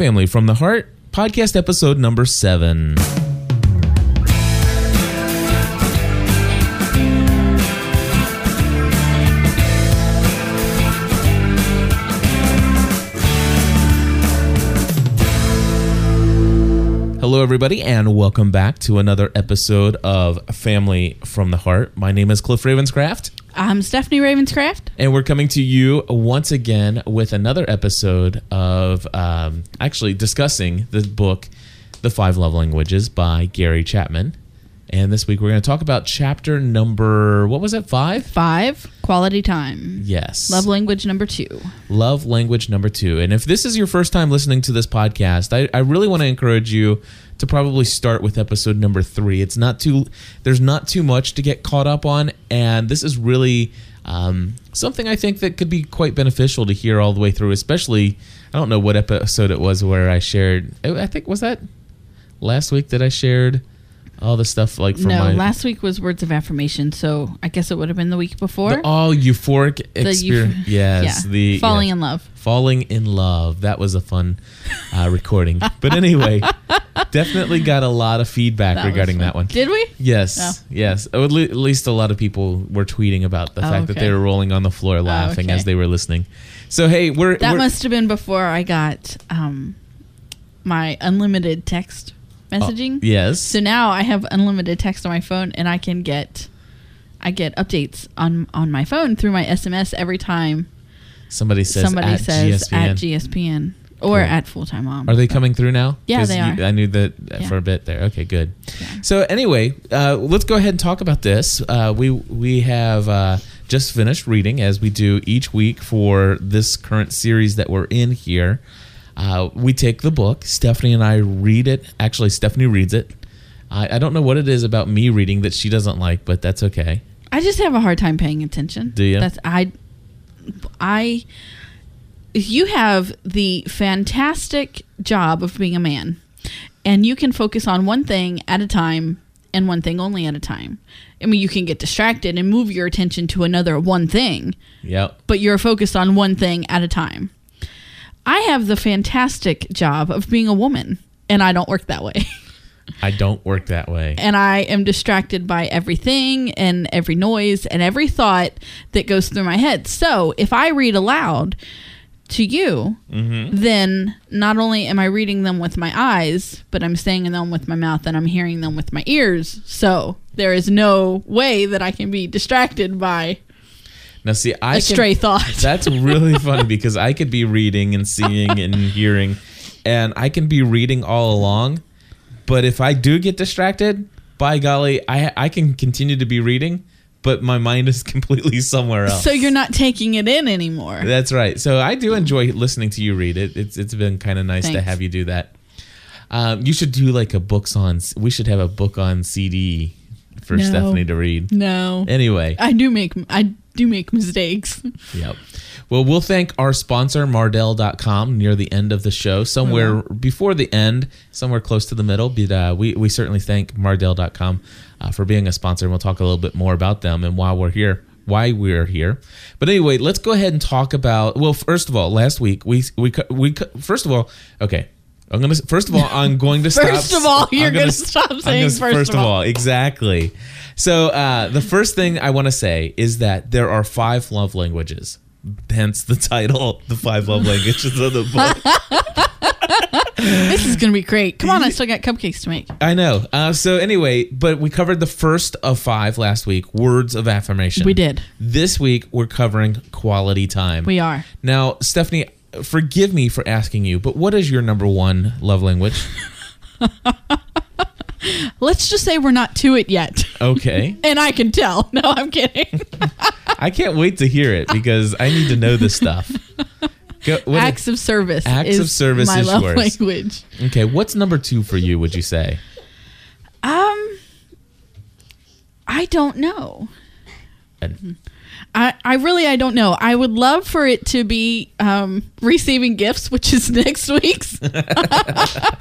Family from the Heart, podcast episode number seven. Hello, everybody, and welcome back to another episode of Family from the Heart. My name is Cliff Ravenscraft. I'm Stephanie Ravenscraft. And we're coming to you once again with another episode of um, actually discussing the book, The Five Love Languages by Gary Chapman. And this week we're going to talk about chapter number, what was it, five? Five, quality time. Yes. Love language number two. Love language number two. And if this is your first time listening to this podcast, I, I really want to encourage you to probably start with episode number three. It's not too, there's not too much to get caught up on. And this is really um, something I think that could be quite beneficial to hear all the way through, especially, I don't know what episode it was where I shared, I think, was that last week that I shared all the stuff like from no, my last week was words of affirmation, so I guess it would have been the week before. the all euphoric experience. euph- yes, yeah. the falling in love. Falling in Love. That was a fun uh, recording. But anyway, definitely got a lot of feedback That regarding that one. Did we? Yes, Oh. yes. At least a lot of people were tweeting about the Oh, fact that they were rolling on the floor laughing okay. as they were listening. So hey, we're, That we're must have been before I got um, my unlimited text messaging. Oh, yes. So now I have unlimited text on my phone, and I can get, I get updates on on my phone through my SMS every time somebody says somebody at says GSPN. at GSPN or Cool. at full time mom. Are they coming through now? Yeah, they you- are. I knew that Yeah. for a bit there. Okay, good. Yeah. So anyway, uh, let's go ahead and talk about this. Uh, we we have uh, just finished reading, as we do each week for this current series that we're in here. Uh, we take the book. Stephanie and I read it. Actually, Stephanie reads it. I, I don't know what it is about me reading that she doesn't like, but that's okay. I just have a hard time paying attention. Do you? That's I I if you have the fantastic job of being a man and you can focus on one thing at a time and one thing only at a time. I mean, you can get distracted and move your attention to another one thing, Yep. but you're focused on one thing at a time. I have the fantastic job of being a woman, and I don't work that way. I don't work that way. and I am distracted by everything and every noise and every thought that goes through my head. So if I read aloud to you, mm-hmm. then not only am I reading them with my eyes, but I'm saying them with my mouth and I'm hearing them with my ears. So there is no way that I can be distracted by Now, see, I a can- stray thought. That's really funny because I could be reading and seeing and hearing, and I can be reading all along. But if I do get distracted, by golly, I I can continue to be reading, but my mind is completely somewhere else. so you're not taking it in anymore. That's right. So I do enjoy listening to you read it. It's it's been kind of nice to have you do that. Um, you should do like a books on. We should have a book on CD for No. Stephanie to read. No. Anyway, I do make I do make mistakes. Yep. Well, we'll thank our sponsor, Mardel.com, near the end of the show. Somewhere before the end, somewhere close to the middle. But uh, we, we certainly thank Mardel.com uh, for being a sponsor. And we'll talk a little bit more about them and why we're here. Why we're here, but anyway, let's go ahead and talk about. Well, first of all, last week we we we first of all, okay. I'm gonna first of all I'm going to stop. First of all, you're gonna s- stop saying gonna- first of all. exactly. So uh, the first thing I want to say is that there are five love languages. Hence the title, "The Five Love Languages of the Book." this is gonna be great. Come on, I still got cupcakes to make. I know. Uh, so anyway, but we covered the first of five last week. Words of affirmation. We did. This week we're covering quality time. We are. now, Stephanie, forgive me for asking you, but what is your number one love language? Let's just say we're not to it yet. Okay. And I can tell. No, I'm kidding. I can't wait to hear it because I need to know this stuff. Go, Acts of service. Acts of service my is love yours. language. okay, what's number two for you? Would you say? Um, I don't know. And- I, I really I don't know. I would love for it to be um, receiving gifts, which is next week's.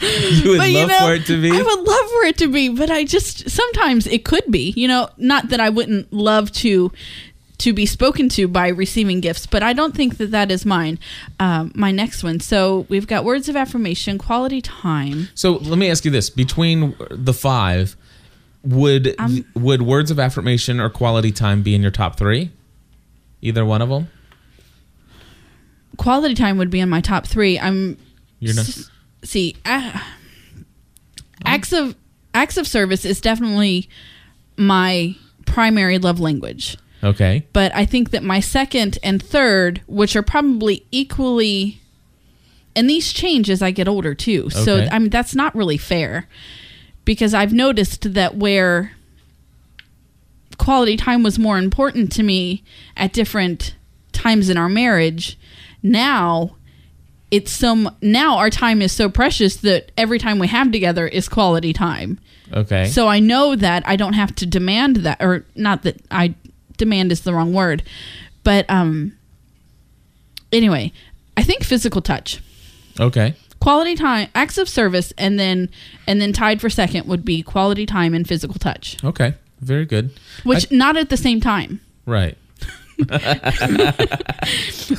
You would But, love you know, for it to be. I would love for it to be, but I just sometimes it could be. You know, not that I wouldn't love to to be spoken to by receiving gifts, but I don't think that that is mine. Um, my next one. So we've got words of affirmation, quality time. So let me ask you this: between the five, would Um, would words of affirmation or quality time be in your top three? Either one of them. Quality time would be in my top three. I'm You're not. S- see uh, acts of acts of service is definitely my primary love language Okay. but i think that my second and third which are probably equally and these change as i get older too Okay. so i mean that's not really fair because i've noticed that where quality time was more important to me at different times in our marriage now it's so now our time is so precious that every time we have together is quality time Okay. so I know that I don't have to demand that, or not that I demand is the wrong word, but um. Anyway, I think physical touch, okay. quality time, acts of service, and then and then tied for second would be quality time and physical touch, Okay. Very good. which not at the same time. Right.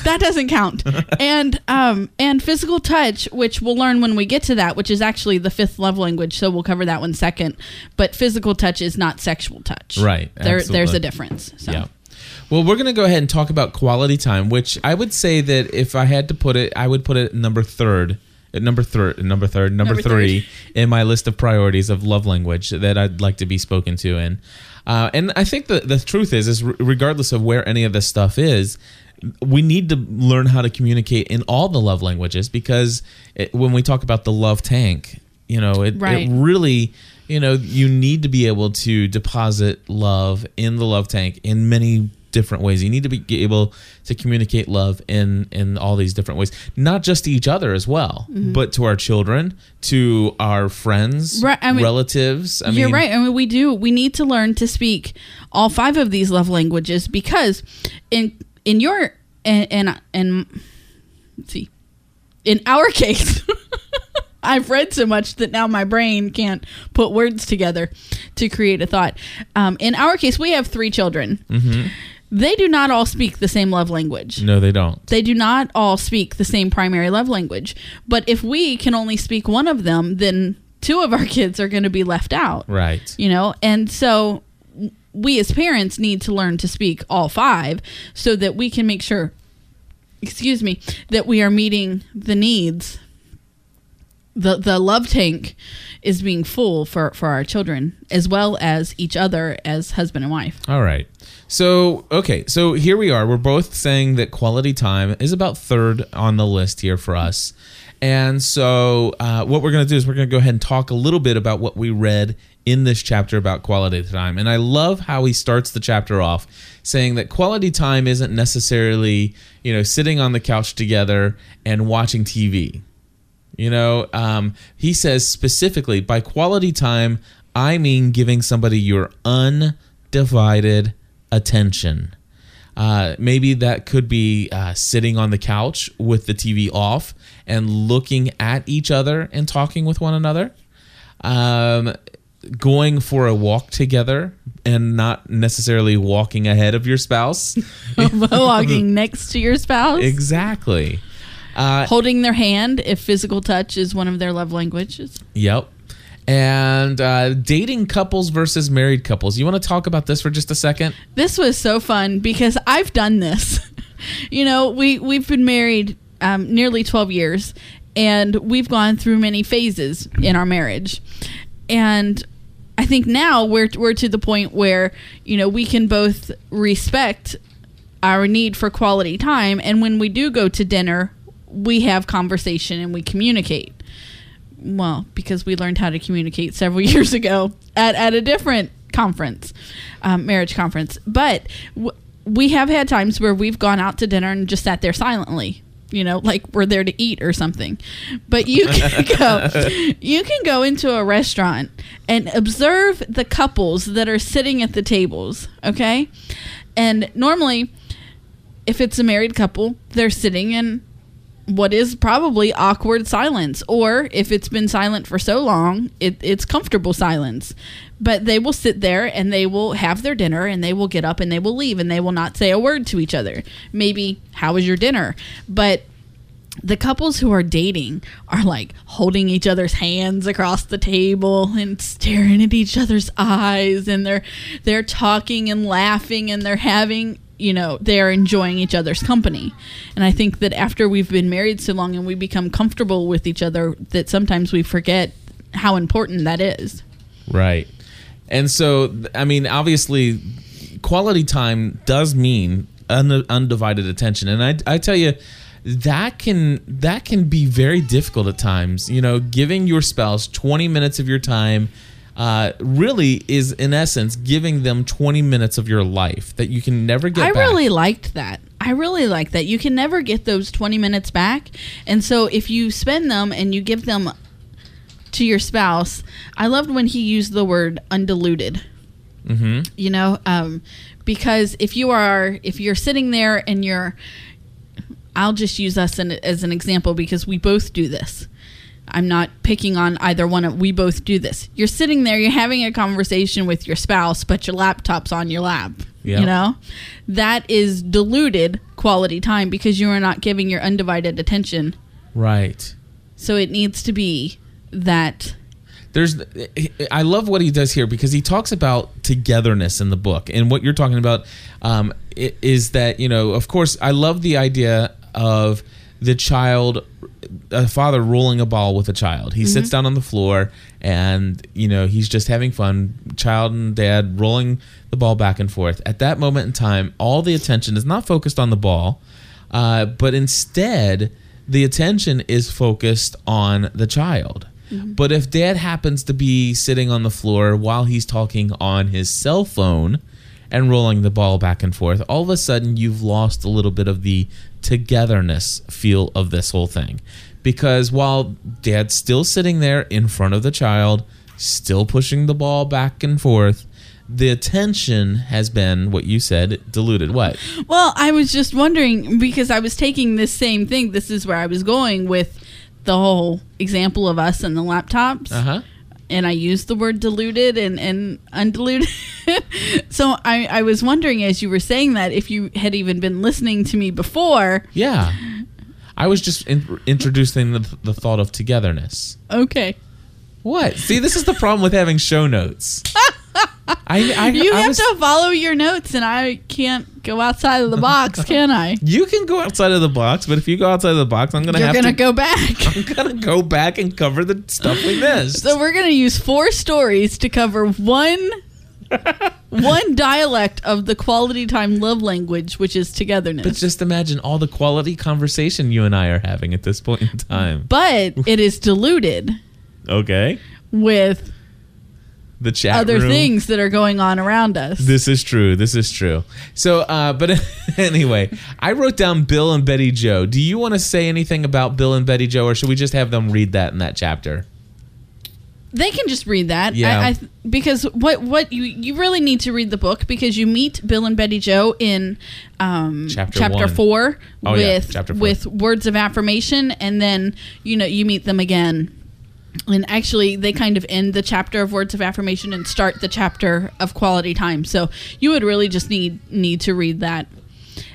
that doesn't count. and um and physical touch, which we'll learn when we get to that, which is actually the fifth love language, so we'll cover that one second. But physical touch is not sexual touch. Right, There there's a difference. So Yeah. Well, we're going to go ahead and talk about quality time, which I would say that if I had to put it, I would put it number third, at number third, number third, number, Number three in my list of priorities of love language that I'd like to be spoken to in. Uh, and I think the the truth is, is regardless of where any of this stuff is, we need to learn how to communicate in all the love languages because it, when we talk about the love tank, you know, it, Right. it really you know you need to be able to deposit love in the love tank in many different ways you need to be able to communicate love in in all these different ways not just to each other as well but to our children to our friends Mm-hmm. Right, I mean- relatives i You're mean right. I mean, we do. We need to learn to speak all five of these love languages because, in in your and and, and let's see, in our case, I've read so much that now my brain can't put words together to create a thought. Um, in our case, we have three children. They do not all speak the same love language. no they don't They do not all speak the same primary love language. But if we can only speak one of them, then two of our kids are going to be left out. right You know, and so we as parents need to learn to speak all five so that we can make sure, excuse me, that we are meeting the needs. The the love tank is being full for for our children as well as each other as husband and wife. All right. So, okay. So here we are. We're both saying that quality time is about third on the list here for us. And so, uh, what we're going to do is we're going to go ahead and talk a little bit about what we read in this chapter about quality time. And I love how he starts the chapter off saying that quality time isn't necessarily, you know, sitting on the couch together and watching TV. You know, um, he says specifically by quality time, I mean giving somebody your undivided attention. Uh, maybe that could be uh, sitting on the couch with the TV off and looking at each other and talking with one another. Um, going for a walk together and not necessarily walking ahead of your spouse. Walking next to your spouse. exactly. Uh, holding their hand if physical touch is one of their love languages. Yep. And uh, dating couples versus married couples. You want to talk about this for just a second? This was so fun because I've done this. you know, we we've been married um, nearly 12 years and we've gone through many phases in our marriage. And I think now we're we're to the point where, you know, we can both respect our need for quality time and when we do go to dinner, we have conversation and we communicate. Well, because we learned how to communicate several years ago at, at a different conference, um, marriage conference. But w- we have had times where we've gone out to dinner and just sat there silently. You know, like we're there to eat or something. But you can go, you can go into a restaurant and observe the couples that are sitting at the tables. Okay, and normally, if it's a married couple, they're sitting in what is probably awkward silence or if it's been silent for so long it, it's comfortable silence. But they will sit there and they will have their dinner and they will get up and they will leave and they will not say a word to each other. Maybe how was your dinner? But the couples who are dating are like holding each other's hands across the table and staring at each other's eyes and they're they're talking and laughing and they're having you know they're enjoying each other's company and i think that after we've been married so long and we become comfortable with each other that sometimes we forget how important that is Right. And so, I mean, obviously, quality time does mean un- undivided attention. And I, I tell you, that can that can be very difficult at times. You know, giving your spouse 20 minutes of your time uh, really is, in essence, giving them 20 minutes of your life that you can never get I back. really liked that. I really like that. You can never get those 20 minutes back. And so if you spend them and you give them to your spouse, I loved when he used the word undiluted. hmm You know, um, because if you are if you're sitting there and you're I'll just use us an, as an example because we both do this. I'm not picking on either one of we both do this. You're sitting there, you're having a conversation with your spouse, but your laptop's on your lap. Yeah. You know? That is diluted quality time because you are not giving your undivided attention. Right. So it needs to be that there's i love what he does here because he talks about togetherness in the book and what you're talking about um, is that you know of course i love the idea of the child a father rolling a ball with a child. He sits down on the floor and you know he's just having fun child and dad rolling the ball back and forth. At that moment in time all the attention is not focused on the ball uh, but instead the attention is focused on the child. But if dad happens to be sitting on the floor while he's talking on his cell phone and rolling the ball back and forth, all of a sudden you've lost a little bit of the togetherness feel of this whole thing. Because while dad's still sitting there in front of the child, still pushing the ball back and forth, the attention has been what you said diluted. What? Well, I was just wondering because I was taking this same thing. This is where I was going with the whole example of us and the laptops. Uh huh. And I used the word diluted and, and undiluted. so I, I was wondering as you were saying that if you had even been listening to me before. Yeah. I was just in- introducing the, the thought of togetherness. Okay. What? See, this is the problem with having show notes. I, I, You I have was- to follow your notes, and I can't go outside of the box, can I? You can go outside of the box, but if you go outside of the box, I'm gonna You're have going to go back. I'm gonna go back and cover the stuff we missed. So we're going to use four stories to cover one one dialect of the quality time love language, which is togetherness. but just imagine all the quality conversation you and I are having at this point in time. but it is diluted Okay, with the chat other room. things that are going on around us. This is true. This is true. So, uh, but anyway, I wrote down Bill and Betty Joe. Do you want to say anything about Bill and Betty Joe, or should we just have them read that in that chapter? they can just read that. Yeah. I, I th- because what what you you really need to read the book because you meet Bill and Betty Joe in um, Chapter one. four Oh, yeah, with chapter four. with words of affirmation, and then you know you meet them again. And actually, they kind of end the chapter of words of affirmation and start the chapter of quality time. So you would really just need need to read that,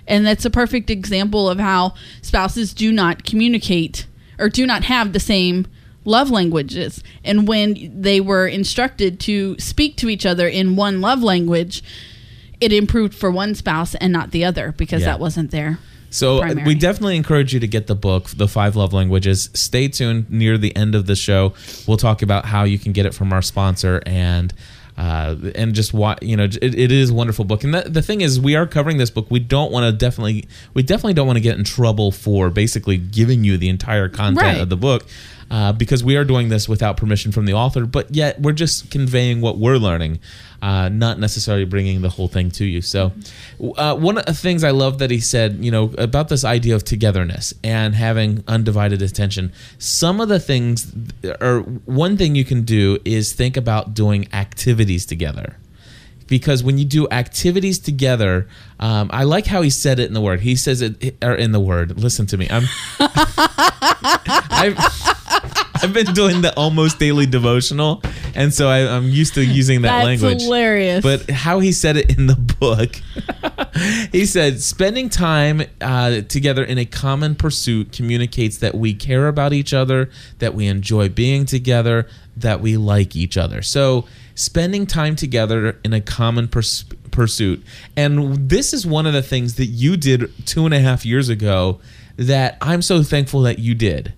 and that's a perfect example of how spouses do not communicate or do not have the same love languages. And when they were instructed to speak to each other in one love language, it improved for one spouse and not the other because Yeah. that wasn't there. So uh, Primary. we definitely encourage you to get the book, The Five Love Languages. Stay tuned near the end of the show. We'll talk about how you can get it from our sponsor and uh, and just why you know it, it is a wonderful book. And the, the thing is, we are covering this book. We don't want to definitely we definitely don't want to get in trouble for basically giving you the entire content Right. of the book. Uh, because we are doing this without permission from the author, but yet we're just conveying what we're learning, uh, not necessarily bringing the whole thing to you. So, uh, one of the things I love that he said, you know, about this idea of togetherness and having undivided attention. Some of the things, or one thing you can do is think about doing activities together. because when you do activities together, um, I like how he said it in the word. He says it or in the word. Listen to me. I'm. I've, been doing the almost daily devotional, and so I, I'm used to using that That's language. hilarious. But how he said it in the book, he said, spending time uh, together in a common pursuit communicates that we care about each other, that we enjoy being together, that we like each other. So, spending time together in a common purs- pursuit. And this is one of the things that you did two and a half years ago that I'm so thankful that you did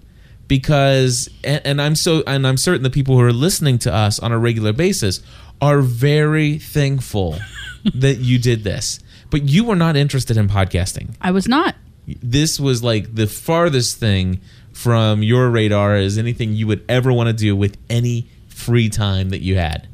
because and, and I'm so and I'm certain the people who are listening to us on a regular basis are very thankful that you did this. But you were not interested in podcasting. I was not. This was like the farthest thing from your radar as anything you would ever want to do with any free time that you had.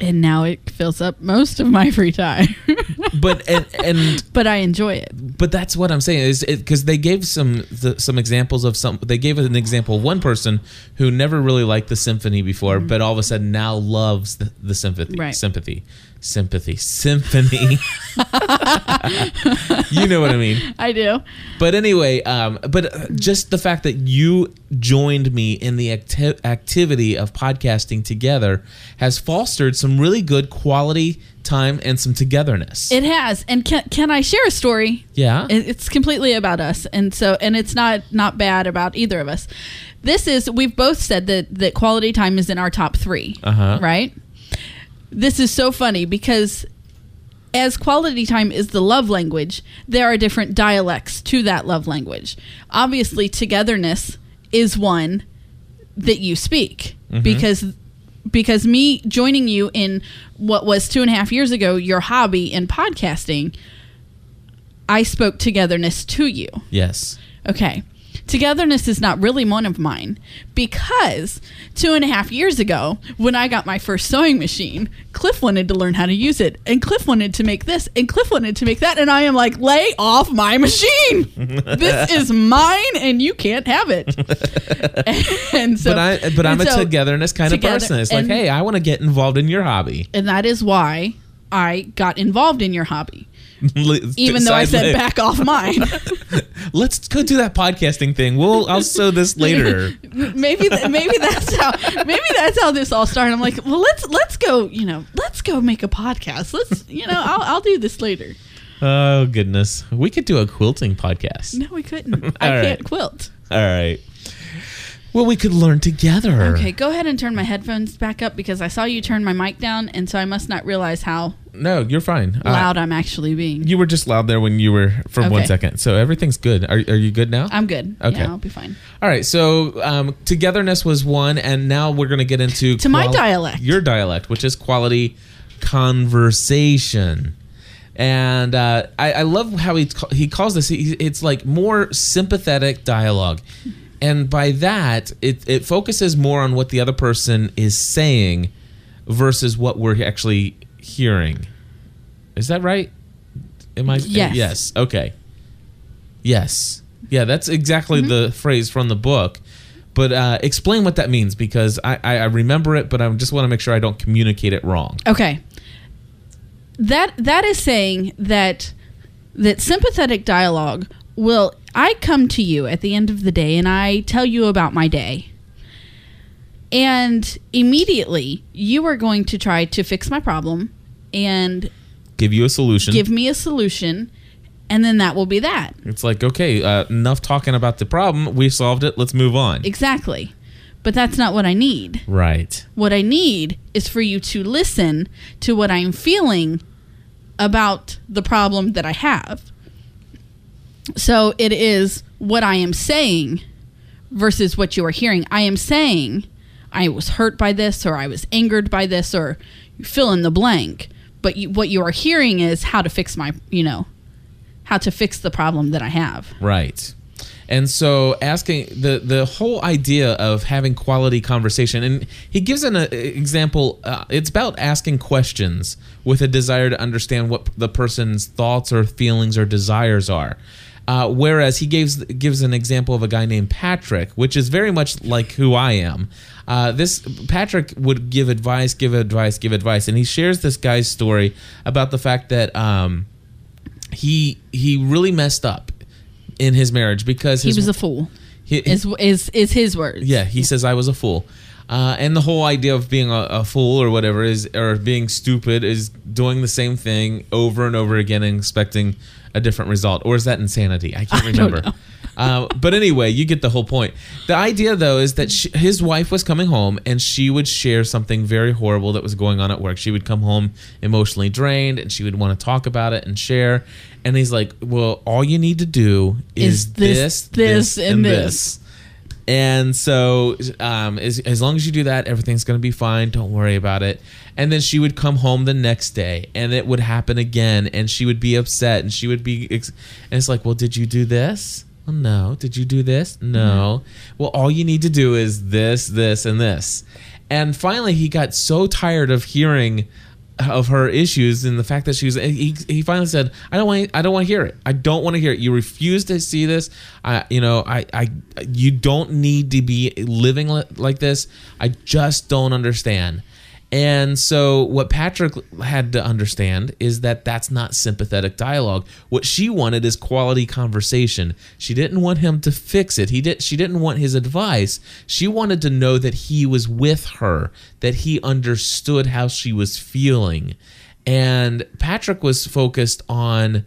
And now it fills up most of my free time. But and and but I enjoy it. but that's what I'm saying is because they gave some the, some examples of some they gave an example of one person who never really liked the symphony before mm-hmm. but all of a sudden now loves the, the sympathy Right. sympathy sympathy symphony you know what I mean I do. but anyway um but uh, just the fact that you joined me in the acti- activity of podcasting together has fostered some really good quality time and some togetherness It has. And can can I share a story? yeah It's completely about us, and so and it's not not bad about either of us. This is we've both said that that quality time is in our top 3 Uh-huh. Right. This is so funny because as quality time is the love language, there are different dialects to that love language. Obviously, togetherness is one that you speak mm-hmm. because because me joining you in what was two and a half years ago your hobby in podcasting i spoke togetherness to you. Yes. Okay togetherness is not really one of mine because two and a half years ago when i got my first sewing machine cliff wanted to learn how to use it and cliff wanted to make this and cliff wanted to make that and i am like lay off my machine this is mine and you can't have it and so but I but I'm a so- togetherness kind together- of person. It's like, hey, I want to get involved in your hobby. and that is why I got involved in your hobby, even though I said later. back off mine. Let's go do that podcasting thing. We'll I'll sew this later. maybe th- maybe that's how maybe that's how this all started. I'm like, well, let's let's go, you know, let's go make a podcast. Let's, you know, I'll I'll do this later. oh goodness, we could do a quilting podcast. No, we couldn't. I can't quilt. All right. Well, we could learn together. Okay, go ahead and turn my headphones back up because I saw you turn my mic down, and so I must not realize how No, you're fine. Uh, loud I'm actually being. you were just loud there when you were for one Okay. second. So everything's good. Are, are you good now? I'm good. Okay. Yeah, I'll be fine. All right. So um, togetherness was one, and now we're going to get into To my dialect. your dialect, which is quality conversation. And uh, I, I love how he ca- he calls this. He, it's like more sympathetic dialogue, and by that, it it focuses more on what the other person is saying versus what we're actually hearing. Is that right? Am I? Yes. Yes. Okay. Yes. Yeah, that's exactly Mm-hmm. the phrase from the book. But uh, explain what that means because I, I, I remember it, but I just want to make sure I don't communicate it wrong. Okay. That that is saying that that sympathetic dialogue will I come to you at the end of the day and I tell you about my day. And immediately you are going to try to fix my problem and Give you a solution. give me a solution and then that will be that. it's like, okay, uh, enough talking about the problem. We solved it. Let's move on. Exactly. But that's not what I need. right. What I need is for you to listen to what I'm feeling about the problem that I have. So it is what I am saying versus what you are hearing. I am saying I was hurt by this or I was angered by this or fill in the blank. But you, what you are hearing is how to fix my, you know, how to fix the problem that I have. Right. And so asking the the whole idea of having quality conversation and he gives an uh, example uh, it's about asking questions with a desire to understand what the person's thoughts or feelings or desires are. Uh, whereas he gives gives an example of a guy named Patrick, which is very much like who I am. Uh, this Patrick would give advice, give advice, give advice, and he shares this guy's story about the fact that um, he he really messed up in his marriage because He was a fool. he- Is is is his words? yeah, he says I was a fool. Uh, and the whole idea of being a, a fool or whatever is, or being stupid, is doing the same thing over and over again and expecting a different result. Or is that insanity? I can't I remember. know. Uh, but anyway, you get the whole point. The idea, though, is that she, his wife was coming home and she would share something very horrible that was going on at work. She would come home emotionally drained and she would want to talk about it and share. And he's like, "Well, all you need to do is, Is this, this, this, and this." And so, um, as, as long as you do that, everything's going to be fine. Don't worry about it. And then she would come home the next day and it would happen again. And she would be upset and she would be, ex- and it's like, well, did you do this? Well, no. Did you do this? No. Well, all you need to do is this, this, and this. And finally, he got so tired of hearing of her issues and the fact that she was he, he finally said i don't want i don't want to hear it. I don't want to hear it. You refuse to see this. I you know i i you don't need to be living like this. I just don't understand and so what patrick had to understand is that that's not sympathetic dialogue. What she wanted is quality conversation. She didn't want him to fix it. He did she didn't want his advice. She wanted to know that he was with her that he understood how she was feeling. And patrick was focused on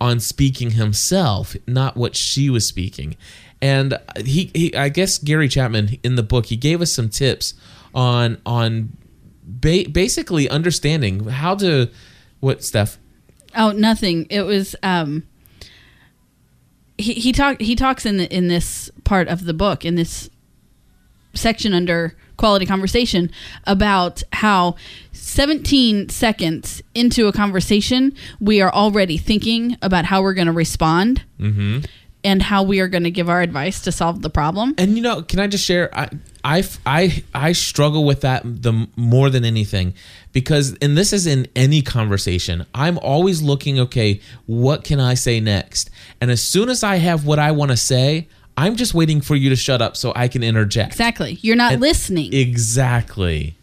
on speaking himself not what she was speaking. And he, he i guess gary chapman in the book he gave us some tips on on ba- basically understanding how to what steph Oh, nothing. It was um he he talked he talks in the, in this part of the book in this section under quality conversation about how 17 seconds into a conversation we are already thinking about how we're going to respond mm-hmm. And how we are going to give our advice to solve the problem. and you know can i just share i i i, I struggle with that the more than anything because and this is in any conversation i'm always looking okay what can i say next and as soon as i have what i want to say i'm just waiting for you to shut up so i can interject Exactly. You're not And- listening. exactly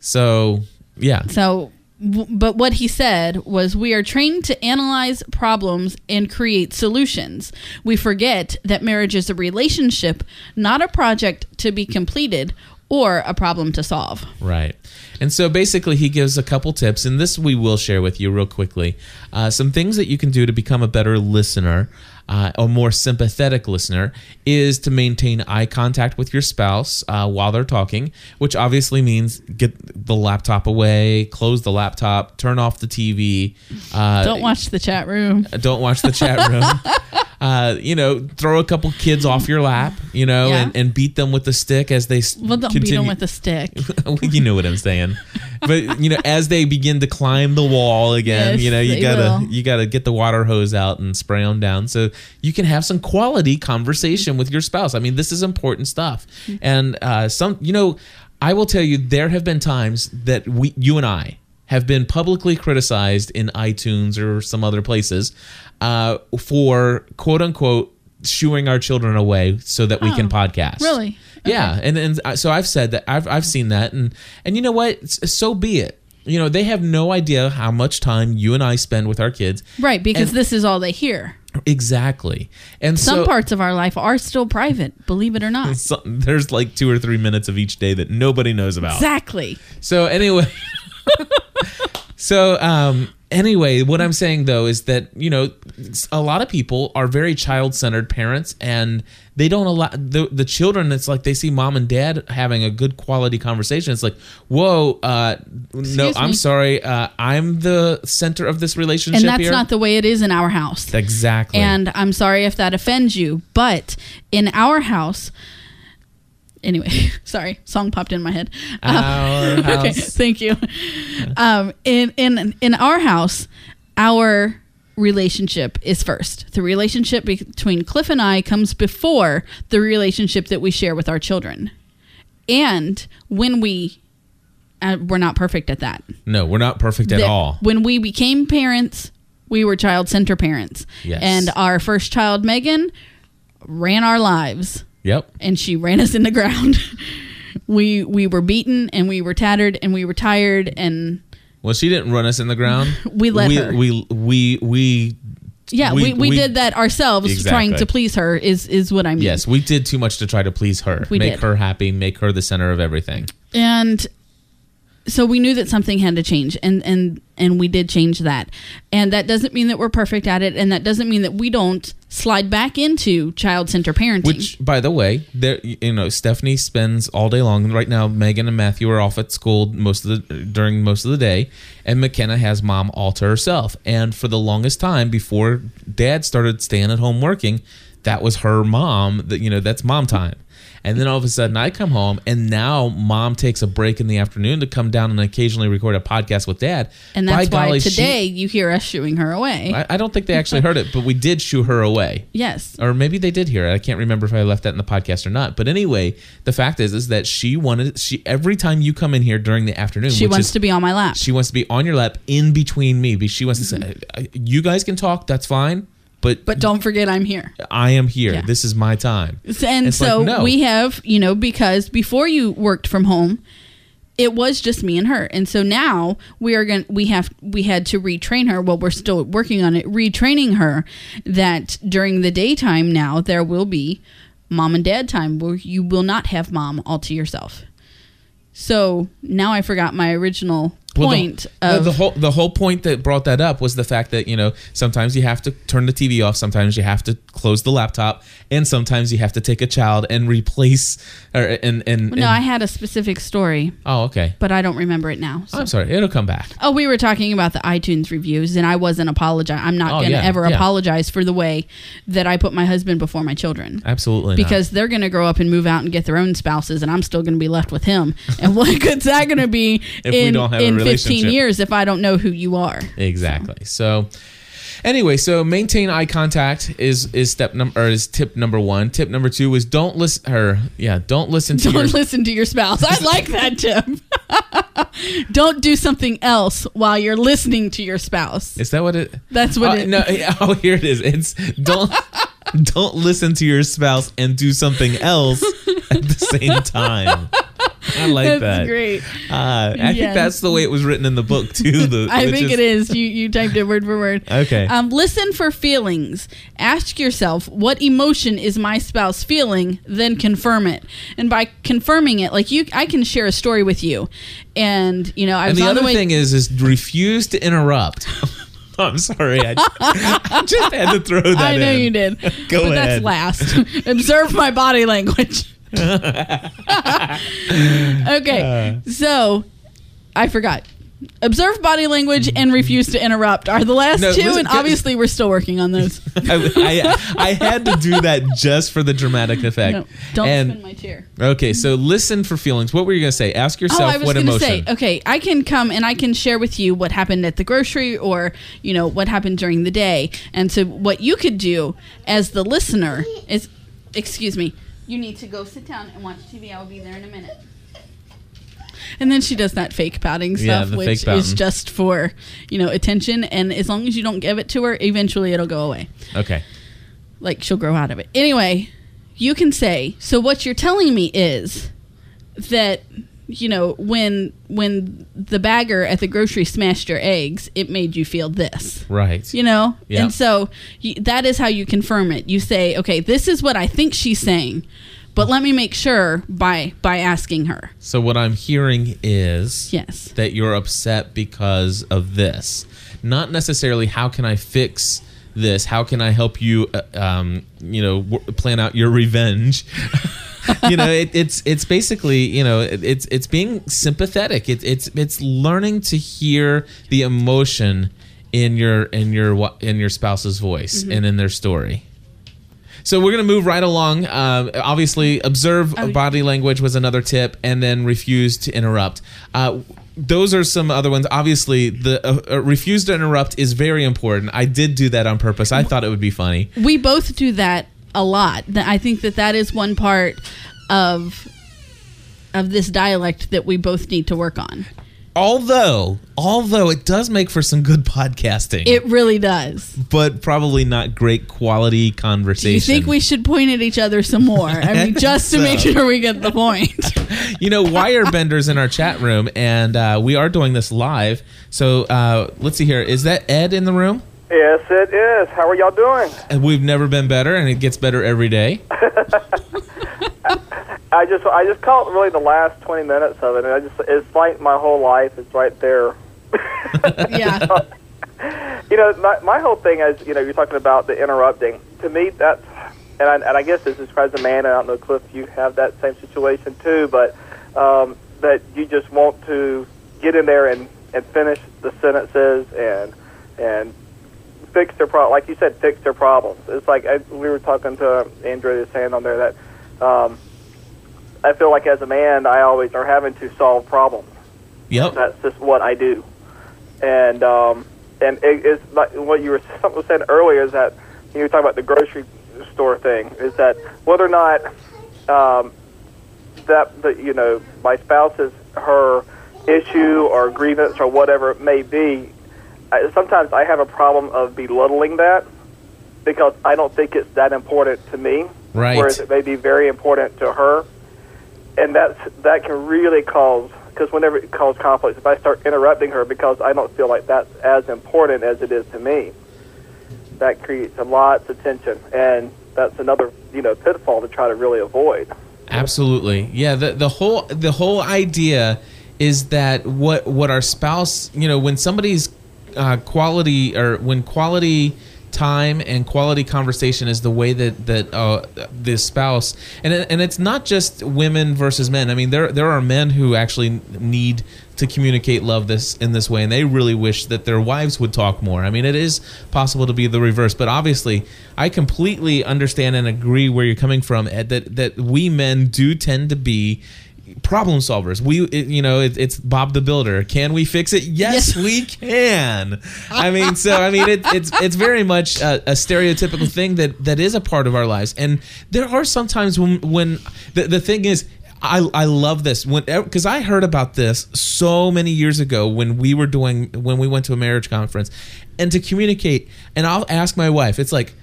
so yeah So, but what he said was, we are trained to analyze problems and create solutions. We forget that marriage is a relationship, not a project to be completed or a problem to solve. Right. And so basically, he gives a couple tips, and this we will share with you real quickly. Uh, some things that you can do to become a better listener, uh, a more sympathetic listener, is to maintain eye contact with your spouse uh, while they're talking, which obviously means get the laptop away, close the laptop, turn off the TV. Uh, Don't watch the chat room. don't watch the chat room. uh, you know, throw a couple kids off your lap, you know, Yeah. and, and beat them with the stick as they Well, don't beat them with a stick. you know what I'm saying. But you know, as they begin to climb the wall again, Yes, you know, you gotta will. you gotta get the water hose out and spray them down so you can have some quality conversation with your spouse. I mean, this is important stuff. And uh, some, you know, I will tell you, there have been times that we, you and I, have been publicly criticized in iTunes or some other places uh, for quote unquote shooing our children away so that we can Oh, podcast. really? Yeah, and and so I've said that I've I've seen that, and and you know what? So be it. You know they have no idea how much time you and I spend with our kids. Right, because And- this is all they hear. Exactly, and Some so parts of our life are still private, believe it or not. so- there's like two or three minutes of each day that nobody knows about. Exactly. So anyway, so um anyway, what I'm saying though is that you know a lot of people are very child centered parents and they don't allow the the children. It's like they see mom and dad having a good quality conversation. It's like, whoa, uh, no, Excuse I'm sorry, uh, I'm the center of this relationship And that's here. not the way it is in our house. exactly. And I'm sorry if that offends you, but in our house, anyway, sorry, song popped in my head. Our okay, house. thank you. Um, in in in our house, our relationship is first. The relationship between Cliff and I comes before the relationship that we share with our children. And when we uh, we're not perfect at that. no, we're not perfect at all. When we became parents, we were child center parents. Yes. And our first child, Megan, ran our lives Yep. and she ran us in the ground. we we were beaten and we were tattered and we were tired and Well, she didn't run us in the ground. We let we, her. We we we. yeah, we, we, did that ourselves trying to please her is is what I mean. Yes, we did too much to try to please her, We make did. her happy, make her the center of everything. and so we knew that something had to change and and and we did change that and that doesn't mean that we're perfect at it and that doesn't mean that we don't slide back into child center parenting Which, by the way, there you know Stephanie spends all day long. Right now, Megan and Matthew are off at school most of the during most of the day, and McKenna has mom all to herself. And for the longest time, before Dad started staying at home working, that was her mom. That you know that's mom time. And then all of a sudden, I come home, and now mom takes a break in the afternoon to come down and occasionally record a podcast with Dad. and By that's why golly, she- today you hear us shooing her away I, I don't think they actually heard it, but we did shoo her away yes or maybe they did hear it. I can't remember if I left that in the podcast or not. But anyway, the fact is, is that she wanted she every time you come in here during the afternoon, she wants is, to be on my lap she wants to be on your lap in between me. Because She wants to say, uh, "You guys can talk, that's fine, but but don't forget i'm here I am here. Yeah. This is my time." and It's so like, no. we have you know because before you worked from home it was just me and her and so now we are going to we have we had to retrain her well we're still working on it retraining her that during the daytime now there will be mom and dad time where you will not have mom all to yourself so now i forgot my original Well, the- point the, of the whole the whole point that brought that up was the fact that you know sometimes you have to turn the TV off, sometimes you have to close the laptop, and sometimes you have to take a child and replace or and and, no and- i had a specific story oh okay. but i don't remember it now so. I'm sorry, it'll come back. Oh, we were talking about the iTunes reviews, and I wasn't apologize. I'm not Oh, going to yeah, ever yeah. apologize for the way that I put my husband before my children. Absolutely, not. Because they're going to grow up and move out and get their own spouses, and I'm still going to be left with him. And what good's that going to be If we don't have a in 15 years if I don't know who you are? Exactly. So, anyway, so maintain eye contact is is step number or is tip number one. Tip number two is don't listen. Or yeah, don't listen to Don't your. listen to your spouse. I like that tip. don't do something else while you're listening to your spouse. Is that what it? That's what oh, it. no. Oh, here it is. It's don't don't listen to your spouse and do something else at the same time. I like that. That's that. great. Uh, I think that's the way it was written in the book too. The, I think it is. You you typed it word for word. Okay. Um, listen for feelings. Ask yourself what emotion is my spouse feeling, then confirm it. And by confirming it, like you, I can share a story with you, and you know I and was the on other the way. thing is, is refuse to interrupt. I'm sorry. I, I just had to throw that in. I know in. you did. Go but ahead. that's last. Observe my body language. okay, so I forgot. Observe body language and refuse to interrupt are the last No, two, listen, and just- obviously we're still working on those. I, I, I had to do that just for the dramatic effect. No, don't and, spin my chair. Okay, so listen for feelings. What were you going to say? Ask Oh, yourself I was what going to emotion. say, okay, I can come and I can share with you what happened at the grocery or, you know, what happened during the day. And so what you could do as the listener is, excuse me, you need to go sit down and watch TV. I'll be there in a minute. And then she does that fake pouting stuff, the which is just for, you know, attention. And as long as you don't give it to her, eventually it'll go away Okay. like she'll grow out of it. Anyway, you can say, so what you're telling me is that you know when when the bagger at the grocery smashed your eggs, it made you feel this. Right. You know? Yeah. And so you, that is how you confirm it. You say, "Okay, this is what I think she's saying." But let me make sure by by asking her. So what I'm hearing is Yes. that you're upset because of this. Not necessarily how can I fix this? How can I help you uh, um, you know, w- plan out your revenge? you know, it, it's it's basically, you know, it, it's it's being sympathetic. It, it's it's learning to hear the emotion in your in your in your spouse's voice and in their story. So we're gonna move right along. Uh, obviously, observe Oh. body language was another tip, and then refuse to interrupt. Uh, those are some other ones. Obviously, the uh, uh, refuse to interrupt is very important. I did do that on purpose. I thought it would be funny. we both do that a lot. I think that that is one part of of this dialect that we both need to work on. although although it does make for some good podcasting, It really does. but probably not great quality Do conversation. you think we should point at each other some more? I mean, just to make sure we get the point. you know, Wirebenders in our chat room, and uh, we are doing this live. So uh, let's see here. Is that Ed in the room? Yes, it is. How are y'all doing? And we've never been better, and it gets better every day. I just I just caught really the last twenty minutes of it, and I just it's like my whole life is right there. yeah. You know, my my whole thing is you know you're talking about the interrupting. To me, that's and I, and I guess this describes a man. And I don't know, Cliff, you have that same situation too, but um, that you just want to get in there and and finish the sentences and and fix their problem. Like you said, fix their problems. It's like I, we were talking to Andrea saying on there that um, I feel like as a man, I always are having to solve problems. Yep. That's just what I do. And um, and it is like what you were something was said earlier is that you were talking about the grocery store thing is that whether or not um, that that you know my spouse's her issue or grievance or whatever it may be, I, sometimes I have a problem of belittling that because I don't think it's that important to me. Right. Whereas it may be very important to her, and that's that can really cause because whenever it causes conflict, if I start interrupting her because I don't feel like that's as important as it is to me, that creates a lot of tension, and that's another you know pitfall to try to really avoid. Absolutely. Yeah, the the whole the whole idea is that what what our spouse, you know, when somebody's uh, quality or when quality time and quality conversation is the way that that uh, the spouse and and it's not just women versus men. I mean, there there are men who actually need to communicate love this in this way, and they really wish that their wives would talk more. I mean, it is possible to be the reverse, but obviously, I completely understand and agree where you're coming from. Ed, that that we men do tend to be problem solvers. We, it, you know, it, it's Bob the Builder. Can we fix it? Yes, Yes. we can. I mean, so I mean, it, it's it's very much a, a stereotypical thing that that is a part of our lives, and there are sometimes when when the the thing is. I, I love this when because I heard about this so many years ago when we were doing when we went to a marriage conference and to communicate and I'll ask my wife it's like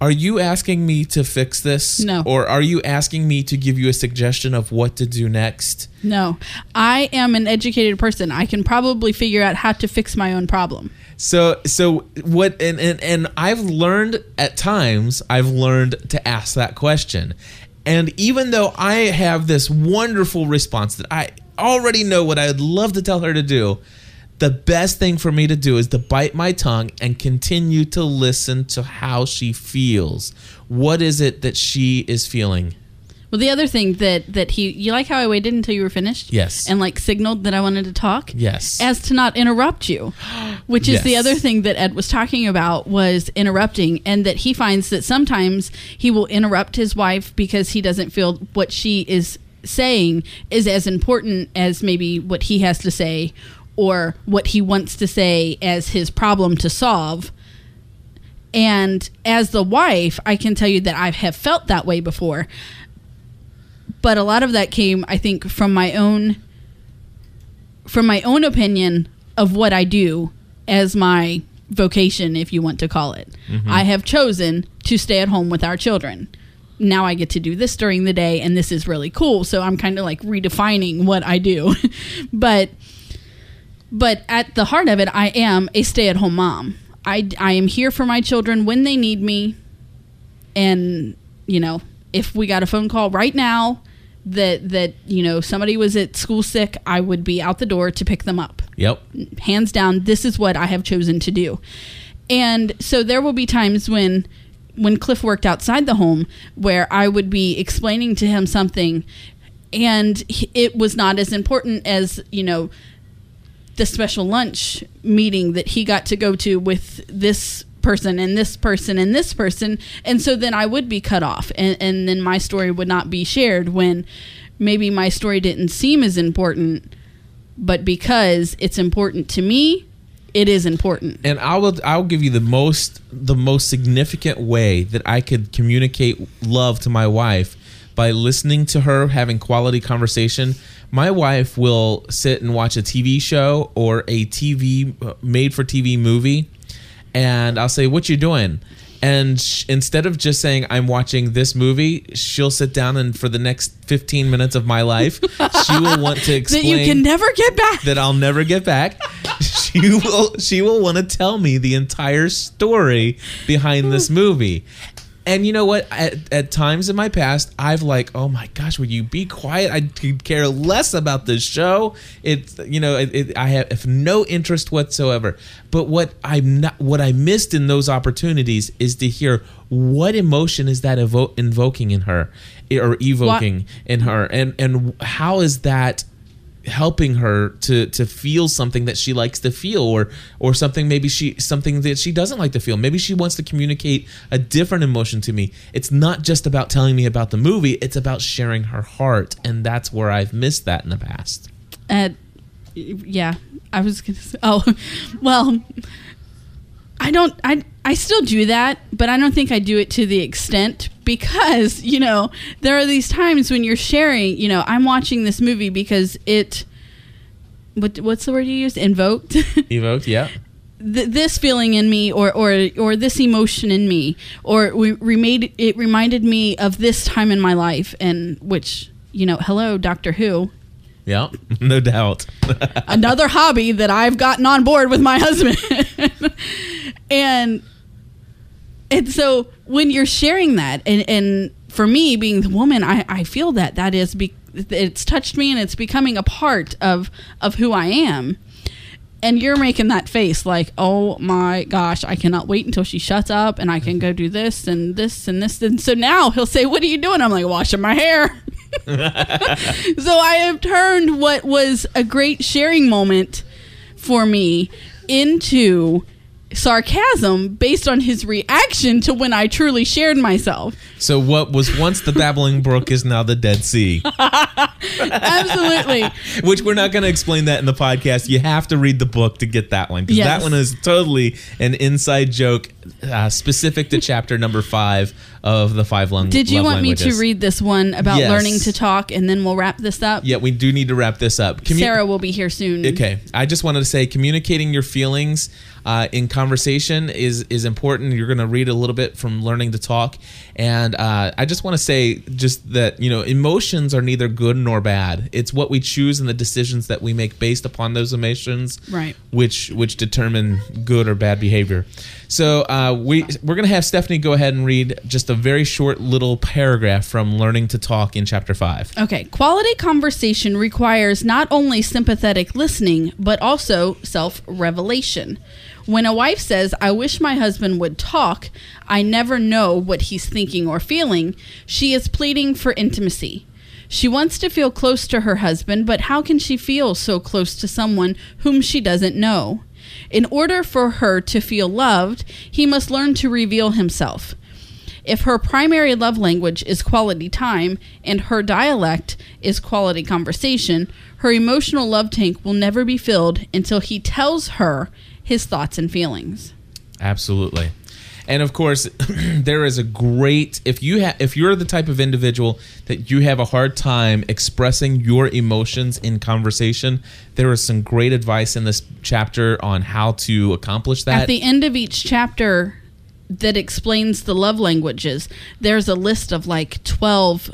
are you asking me to fix this No. or are you asking me to give you a suggestion of what to do next No. I am an educated person. I can probably figure out how to fix my own problem. So so what and, and and I've learned at times I've learned to ask that question. And even though I have this wonderful response that I already know what I would love to tell her to do, the best thing for me to do is to bite my tongue and continue to listen to how she feels. What is it that she is feeling? Well, the other thing that that he, you like how I waited until you were finished, Yes. and like signaled that I wanted to talk, Yes. as to not interrupt you, which is the other thing that Ed was talking about was interrupting, and that he finds that sometimes he will interrupt his wife because he doesn't feel what she is saying is as important as maybe what he has to say or what he wants to say as his problem to solve. And as the wife, I can tell you that I have felt that way before. But a lot of that came, I think, from my own from my own opinion of what I do as my vocation, if you want to call it. Mm-hmm. I have chosen to stay at home with our children. Now I get to do this during the day, and this is really cool. So I'm kind of like redefining what I do. but but at the heart of it, I am a stay at home mom. I, I am here for my children when they need me. And, you know, if we got a phone call right now that, that, you know, somebody was at school sick, I would be out the door to pick them up. Yep. Hands down, this is what I have chosen to do. And so there will be times when when Cliff worked outside the home where I would be explaining to him something and it was not as important as, you know, the special lunch meeting that he got to go to with this person and this person and this person and so then i would be cut off and, and then my story would not be shared when maybe my story didn't seem as important but because it's important to me it is important and I will I'll give you the most the most significant way that I could communicate love to my wife by listening to her having quality conversation. My wife will sit and watch a TV show or a TV uh, made for TV movie, and I'll say, "What you doing?" And sh- instead of just saying I'm watching this movie, she'll sit down and for the next 15 minutes of my life, she will want to explain that you can never get back. that I'll never get back. She will she will want to tell me the entire story behind this hmm. movie. And you know what? At, at times in my past, I've like, oh my gosh, would you be quiet? I could care less about this show. It's you know, it, it, I have, no interest whatsoever. But what I'm not, what I missed in those opportunities is to hear what emotion is that evo- invoking in her, or evoking in her, and and how is that helping her to to feel something that she likes to feel or or something maybe she something that she doesn't like to feel. Maybe she wants to communicate a different emotion to me. It's not just about telling me about the movie. It's about sharing her heart. And that's where i've missed that in the past. Uh, yeah, I was gonna say. Oh, well, I don't. I I still do that, but I don't think I do it to the extent because you know there are these times when you're sharing. You know, I'm watching this movie because it. What what's the word you used? Invoked. evoked yeah th- this feeling in me or or or this emotion in me or we remade it reminded me of this time in my life and which you know hello doctor who yeah no doubt another hobby that I've gotten on board with my husband. And and so when you're sharing that and and for me being the woman I, I feel that that is be, it's touched me and it's becoming a part of of who I am. And you're making that face like, oh my gosh, I cannot wait until she shuts up and I can go do this and this and this. And so now he'll say, What are you doing? I'm like, washing my hair. so I have turned what was a great sharing moment for me into sarcasm based on his reaction to when I truly shared myself. so what was once the babbling brook is now the dead sea Absolutely. which we're not going to explain that in the podcast you have to read the book to get that one because Yes. that one is totally an inside joke uh, specific to chapter number five of the five lung Did you want me to read this one about Yes. learning to talk and then we'll wrap this up? Yeah, we do need to wrap this up. Commu- Sarah will be here soon. Okay, I just wanted to say communicating your feelings uh, in conversation is is important. You're going to read a little bit from learning to talk, and uh, I just want to say just that you know emotions are neither good nor bad. It's what we choose and the decisions that we make based upon those emotions, Right. Which which determine good or bad behavior. So uh, we we're to have Stephanie go ahead and read just a very short little paragraph from learning to talk in chapter five. Okay, quality conversation requires not only sympathetic listening, but also self revelation. When a wife says, I wish my husband would talk, I never know what he's thinking or feeling, she is pleading for intimacy. She wants to feel close to her husband, but how can she feel so close to someone whom she doesn't know? In order for her to feel loved, he must learn to reveal himself. If her primary love language is quality time and her dialect is quality conversation, her emotional love tank will never be filled until he tells her his thoughts and feelings. Absolutely. And of course, there is a great if you have if you're the type of individual that you have a hard time expressing your emotions in conversation, there is some great advice in this chapter on how to accomplish that. At the end of each chapter that explains the love languages, there's a list of like 12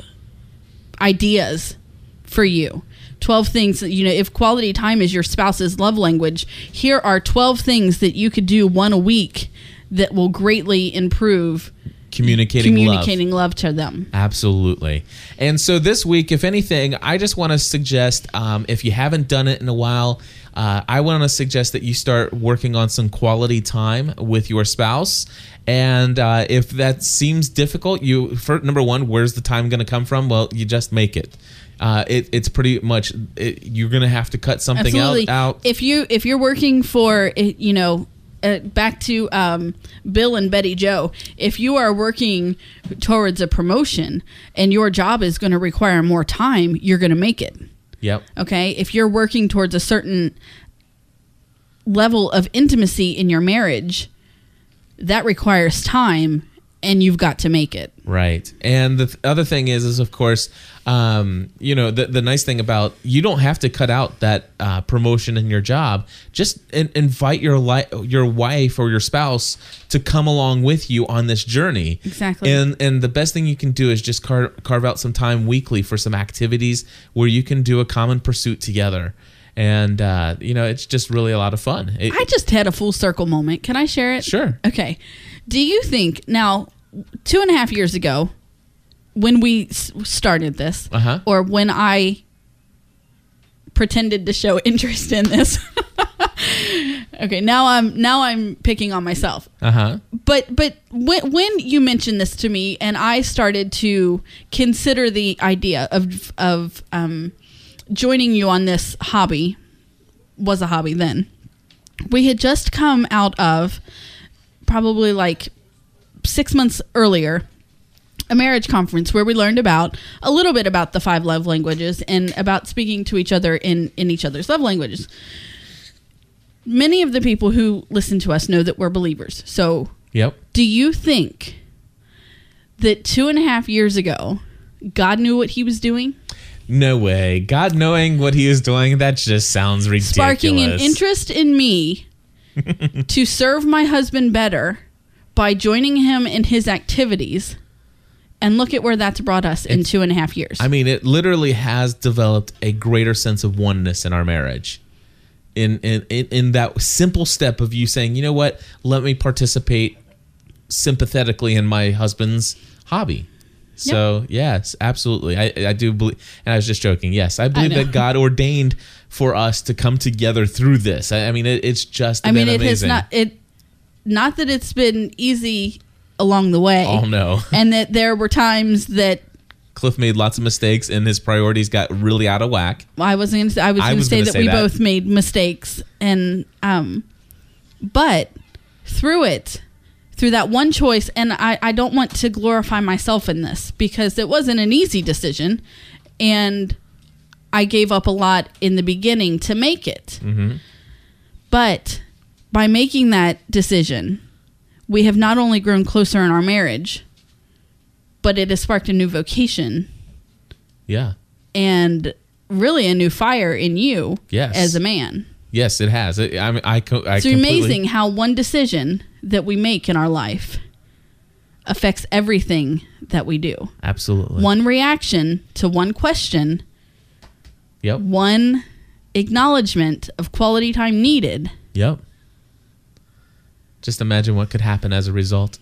ideas for you. 12 things that, you know, if quality time is your spouse's love language, here are 12 things that you could do one a week that will greatly improve communicating, love. communicating love. to them. Absolutely. And so this week, if anything, I just want to suggest um, if you haven't done it in a while, uh, I want to suggest that you start working on some quality time with your spouse. And uh, if that seems difficult, you for number one, where's the time going to come from? Well, you just make it. Uh, it it's pretty much it, you're going to have to cut something Absolutely. out. out. If you if you're working for you know uh, back to um, Bill and Betty Joe, if you are working towards a promotion and your job is going to require more time, you're going to make it. Yep. Okay, if you're working towards a certain level of intimacy in your marriage, that requires time and you've got to make it. Right. And the th- other thing is, is of course, um, you know, the, the nice thing about you don't have to cut out that uh, promotion in your job. Just in- invite your li- your wife or your spouse to come along with you on this journey. Exactly. And and the best thing you can do is just car- carve out some time weekly for some activities where you can do a common pursuit together. And uh, you know, it's just really a lot of fun. It- I just had a full circle moment. Can I share it? Sure. Okay. Do you think now, two and a half years ago, when we s- started this, Uh-huh. or when I pretended to show interest in this? okay, now I'm now I'm picking on myself. uh huh. But but when when you mentioned this to me, and I started to consider the idea of of um, joining you on this hobby, was a hobby then. We had just come out of probably like six months earlier a marriage conference where we learned about a little bit about the five love languages and about speaking to each other in in each other's love languages many of the people who listen to us know that we're believers so Yep. do you think that two and a half years ago god knew what he was doing No way. God knowing what he is doing, that just sounds ridiculous. sparking an interest in me to serve my husband better by joining him in his activities and look at where that's brought us in two and a half years I mean, it literally has developed a greater sense of oneness in our marriage. In, in in in that simple step of you saying, you know what, let me participate sympathetically in my husband's hobby. So yes, absolutely, I I do believe, and I was just joking. Yes, I believe know. that God ordained for us to come together through this. I, I mean, it, it's just I mean, it has not it. Not that it's been easy along the way. Oh no, And that there were times that Cliff made lots of mistakes, and his priorities got really out of whack. I wasn't. Gonna, I was going to say that say we that. both made mistakes, and um, but through it, through that one choice, and I I don't want to glorify myself in this because it wasn't an easy decision, and I gave up a lot in the beginning to make it. Mm-hmm. But by making that decision, we have not only grown closer in our marriage, but it has sparked a new vocation Yeah. and really a new fire in you Yes. as a man. Yes, it has. It, I mean, I, co- I It's amazing how one decision that we make in our life affects everything that we do. Absolutely. One reaction to one question, Yep. one acknowledgement of quality time needed. Yep. Just imagine what could happen as a result.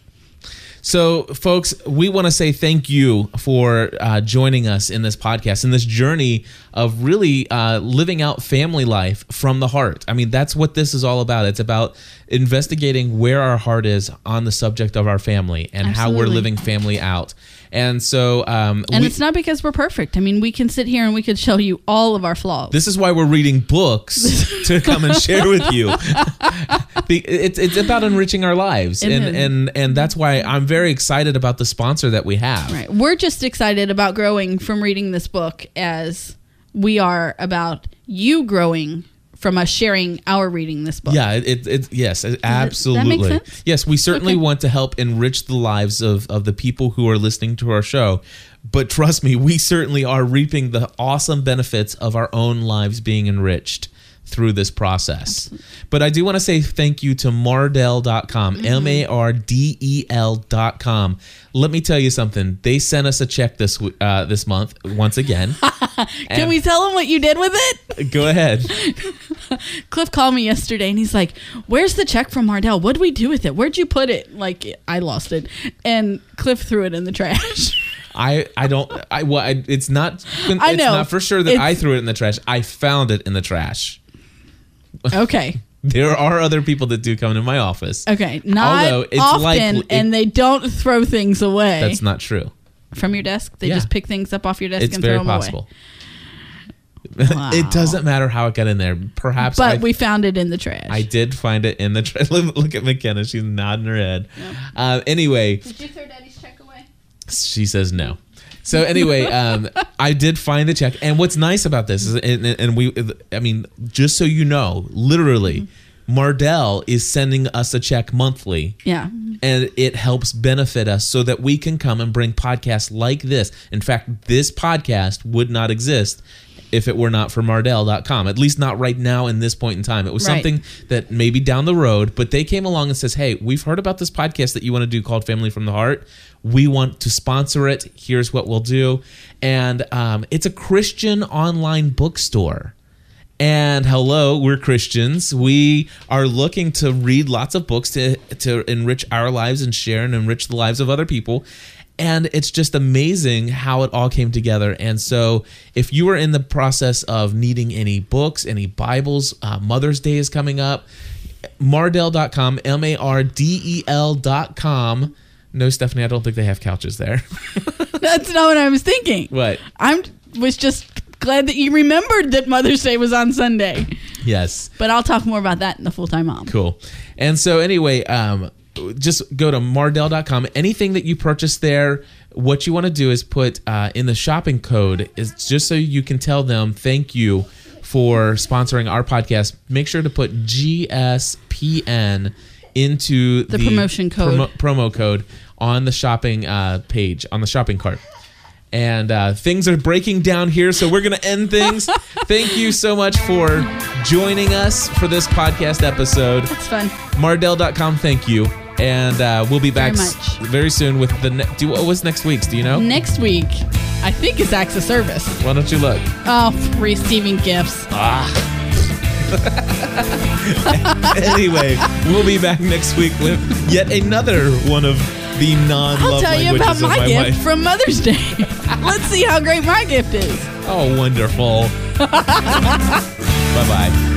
So, folks, we want to say thank you for uh, joining us in this podcast, in this journey of really uh, living out family life from the heart. I mean, that's what this is all about. It's about investigating where our heart is on the subject of our family and how we're living family out. And so, um, And we- it's not because we're perfect. I mean, we can sit here and we could show you all of our flaws. This is why we're reading books to come and share with you. It's it's about enriching our lives, It and is. and and that's why I'm very excited about the sponsor that we have. Right. We're just excited about growing from reading this book as we are about you growing from us sharing our reading this book. Yeah, it, it, yes, it- absolutely. sense? Yes, we certainly Okay. want to help enrich the lives of of the people who are listening to our show. But trust me, we certainly are reaping the awesome benefits of our own lives being enriched through this process. But I do want to say thank you to Mardel.com, Mm-hmm. M A R D E L.com. Let me tell you something. They sent us a check this uh, this month once again. Can we tell them what you did with it? Go ahead. Cliff called me yesterday and he's like, Where's the check from Mardel? What do we do with it? Where'd you put it? Like, I lost it. And Cliff threw it in the trash. I I don't I well I, it's not I know. not for sure that It's- I threw it in the trash. I found it in the trash. Okay. There are other people that do come to my office. Okay. Not Although it's often, likely- and they don't throw things away That's not true. from your desk. They Yeah. just pick things up off your desk It's and very throw them away. possible. Wow. it doesn't matter how it got in there. Perhaps But I, we found it in the trash. I did find it in the trash. look, look at McKenna. She's nodding her head. Uh, anyway, Did you throw Daddy's check away? she says no. So anyway, um, I did find the check, and what's nice about this is, and, and we, I mean, just so you know, literally, Mardel is sending us a check monthly Yeah. and it helps benefit us so that we can come and bring podcasts like this. In fact, this podcast would not exist if it were not for Mardel.com, at least not right now in this point in time. It was Right. something that maybe down the road, but they came along and says, "Hey, we've heard about this podcast that you want to do called Family from the Heart. We want to sponsor it. Here's what we'll do." And um, it's a Christian online bookstore. And hello, we're Christians. We are looking to read lots of books to to enrich our lives and share and enrich the lives of other people. And it's just amazing how it all came together. And so, if you are in the process of needing any books, any Bibles, uh, Mother's Day is coming up. Mardel.com, M A R D E L.com. No, Stephanie, I don't think they have couches there. That's not what I was thinking. what? I'm was just glad that you remembered that Mother's Day was on Sunday. Yes. But I'll talk more about that in the full time mom. Cool. And so anyway, um, just go to Mardel.com. Anything that you purchase there, what you want to do is put uh, in the shopping code is just so you can tell them thank you for sponsoring our podcast. Make sure to put GSPN into The promotion code. promo, promo code on the shopping uh, page on the shopping cart. And uh, things are breaking down here, so we're going to end things. Thank you so much for joining us for this podcast episode. It's fun. Mardel.com, thank you. And uh, we'll be back Very very soon with the. Ne- do what was next week's? Do you know? Next week, I think it's acts of service. Why don't you look? Oh, receiving gifts. ah anyway, we'll be back next week with yet another one of the non-love I'll tell you about my, my gift from Mother's Day. Let's see how great my gift is. Oh, wonderful. bye bye.